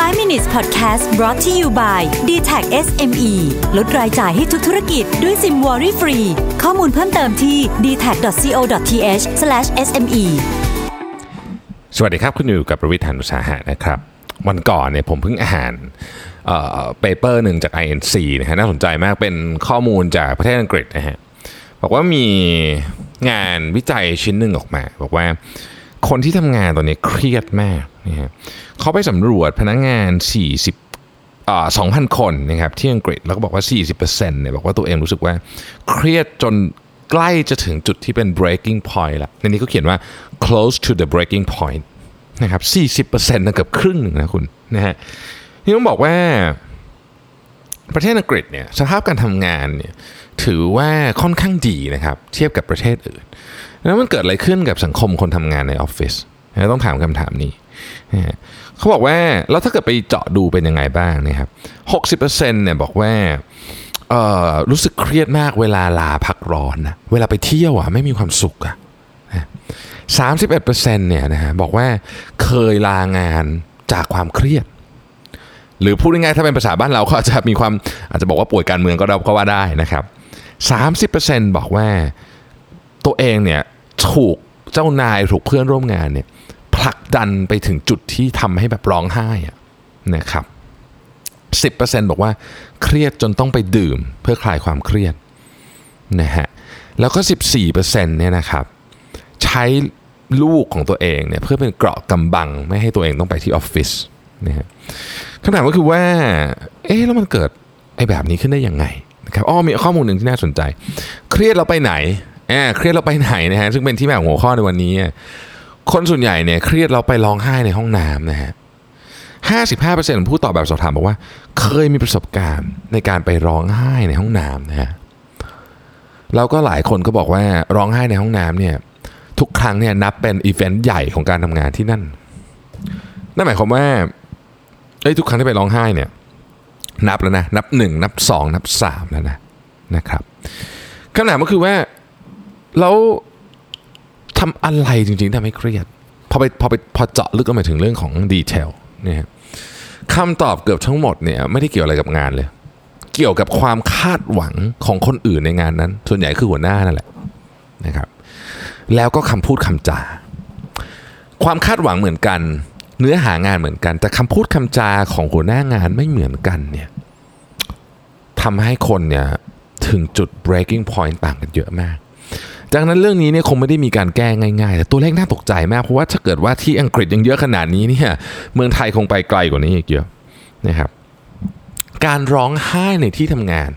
5 minutes podcast brought to you by d t a c SME ลดรายจ่ายให้ทุกธุรกิจด้วยซิม Worry Free ข้อมูลเพิ่มเติมที่ d t a c c o t h s m e สวัสดีครับ คุณอยู่กับผมรวิศ หาญอุตสาหะนะครับ วันก่อนเนี่ยผมเพิ่งอ่าน paper หนึ่งจาก Inc. นะฮะน่าสนใจมากเป็นข้อมูลจากประเทศอังกฤษนะฮะบอกว่ามีงานวิจัยชิ้นหนึ่งออกมา บอกว่า คนที่ทำงานตอนนี้เครียดมากนะฮะเขาไปสำรวจพนักงาน 40อ่า2,000 คนนะครับที่อังกฤษแล้วก็บอกว่า 40%เนี่ยบอกว่าตัวเองรู้สึกว่าเครียดจนใกล้จะถึงจุดที่เป็น breaking point ล้วในนี้เขาเขียนว่า close to the breaking point นะครับ40%นะเกือบครึ่งหนึ่งนะคุณนะฮะนี่ต้องบอกว่า ประเทศอังกฤษเนี่ยสภาพการทำงานเนี่ยถือว่าค่อนข้างดีนะครับเทียบกับประเทศอื่น แล้วมันเกิดอะไรขึ้นกับสังคมคนทำงานในออฟฟิศต้องถามคำถามนี้เขาบอกว่าแล้วถ้าเกิดไปเจาะดูเป็นยังไงบ้างนะครับ60%เนี่ยบอกว่ารู้สึกเครียดมากเวลาลาพักร้อนนะเวลาไปเที่ยวอะไม่มีความสุขอะ31%เนี่ยนะฮะบอกว่าเคยลางานจากความเครียด หรือพูดง่ายๆถ้าเป็นภาษาบ้านเราก็อาจจะมีความอาจจะบอกว่าป่วยการเมืองก็ได้ก็ว่าได้นะครับ 30%บอกว่าตัวเองเนี่ยถูกเจ้านายถูกเพื่อนร่วมงานเนี่ยผลักดันไปถึงจุดที่ทำให้แบบร้องไห้นะครับ 10%บอกว่าเครียดจนต้องไปดื่มเพื่อคลายความเครียดนะฮะแล้วก็ 14%เนี่ยนะครับใช้ลูกของตัวเองเนี่ยเพื่อเป็นเกราะกำบังไม่ให้ตัวเองต้องไปที่ออฟฟิศนะฮะ คำถามก็คือว่า เอ๊ะแล้วมันเกิดไอ้แบบนี้ขึ้นได้ยังไงนะครับอ๋อมีข้อมูลหนึ่งที่น่าสนใจ เครียดเราไปไหนแอบเครียดเราไปไหนนะฮะซึ่งเป็นที่มาของหัวข้อในวันนี้ คนส่วนใหญ่เนี่ยเครียดเราไปร้องไห้ในห้องน้ำนะฮะห้าสิบห้าเปอร์เซ็นต์ของผู้ตอบแบบสอบถามบอกว่า เคยมีประสบการณ์ในการไปร้องไห้ในห้องน้ำนะฮะแล้วก็หลายคนก็บอกว่าร้องไห้ในห้องน้ำเนี่ยทุกครั้งเนี่ยนับเป็นอีเวนต์ใหญ่ของการทำงานที่นั่น นั่นหมายความว่า เอ้ยทุกครั้งที่ไปร้องไห้เนี่ยนับแล้วนะนับหนึ่งนับสองนับสามแล้วนะนะครับคำถามก็คือว่าแล้วทำอะไรจริงๆทำให้เครียดพอไปพอไปพอเจาะลึกก็มาถึงเรื่องของดีเทลเนี่ยคำตอบเกือบทั้งหมดเนี่ยไม่ได้เกี่ยวอะไรกับงานเลย เกี่ยวกับความคาดหวังของคนอื่นในงานนั้น ส่วนใหญ่คือหัวหน้านั่นแหละนะครับแล้วก็คำพูดคำจา ความคาดหวังเหมือนกัน เนื้อหางานเหมือนกัน แต่คำพูดคำจาของหัวหน้างานไม่เหมือนกันเนี่ยทำให้คนเนี่ยถึงจุด breaking point ต่างกันเยอะมาก จากนั้นเรื่องนี้เนี่ยคงไม่ได้มีการแก้ง่ายๆ แต่ตัวเลขน่าตกใจมาก เพราะว่าถ้าเกิดว่าที่อังกฤษยังเยอะขนาดนี้เนี่ยเมืองไทยคงไปไกลกว่านี้อีกเยอะนะครับการร้องไห้ในที่ทำงาน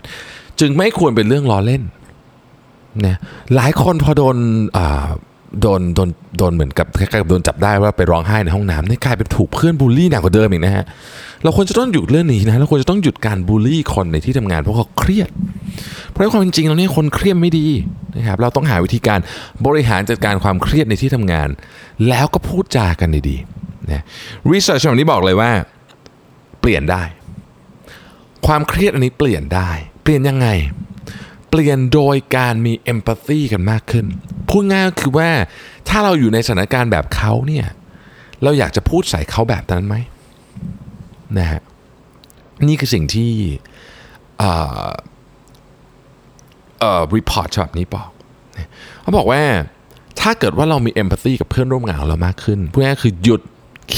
จึงไม่ควรเป็นเรื่องล้อเล่นนะหลายคนพอโดน โดนโดนโดนเหมือนกับคล้ายๆกับโดนจับได้ว่าไปร้องไห้ในห้องน้ำนี่กลายเป็นถูกเพื่อนบูลลี่หนักกว่าเดิมอีกนะฮะเราควรจะต้องหยุดเรื่องนี้นะเราควรจะต้องหยุดการบูลลี่คนในที่ทำงานเพราะเขาเครียด เพราะความจริงๆแล้วเนี่ยคนเครียดไม่ดีนะครับเราต้องหาวิธีการบริหารจัดการความเครียดในที่ทำงาน แล้วก็พูดจากันดีๆนะรีเสิร์ชแบบนี้บอกเลยว่า เปลี่ยนได้ ความเครียดอันนี้เปลี่ยนได้ เปลี่ยนยังไง เปลี่ยนโดยการมี empathy กันมากขึ้น พูดง่ายก็คือว่าถ้าเราอยู่ในสถานการณ์แบบเขาเนี่ยเราอยากจะพูดใส่เขาแบบนั้นไหมนะฮะนี่คือสิ่งที่เอ่อเอ่อ report ฉบับนี้บอกเขาบอกว่าถ้าเกิดว่าเรามี empathy กับเพื่อนร่วมงานของเรามากขึ้นพูดง่ายคือหยุด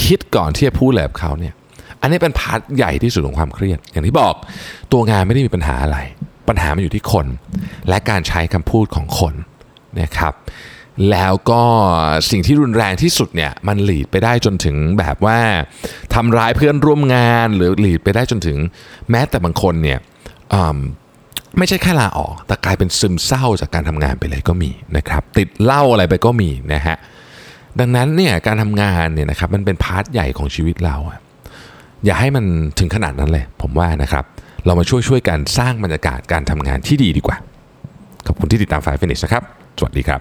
คิดก่อนที่จะพูดอะไรกับเขาเนี่ย อันนี้เป็นพาร์ทใหญ่ที่สุดของความเครียด อย่างที่บอกตัวงานไม่ได้มีปัญหาอะไร ปัญหามันอยู่ที่คน และการใช้คำพูดของคน นะครับแล้วก็สิ่งที่รุนแรงที่สุดเนี่ยมันหลีดไปได้จนถึงแบบว่าทำร้ายเพื่อนร่วมงาน หรือหลีดไปได้จนถึงแม้แต่บางคนเนี่ยไม่ใช่แค่ลาออก แต่กลายเป็นซึมเศร้าจากการทำงานไปเลยก็มีนะครับติดเหล้าอะไรไปก็มีนะฮะดังนั้นเนี่ยการทำงานเนี่ยนะครับมันเป็นพาร์ทใหญ่ของชีวิตเราอย่าให้มันถึงขนาดนั้นเลย ผมว่านะครับเรามาช่วยช่วยกันสร้างบรรยากาศการทำงานที่ดีดีกว่า อบคุณที่ติดตาม5 Minutes นะครับ สวัสดีครับ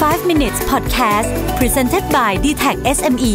5 minutes podcast presented by d t a c SME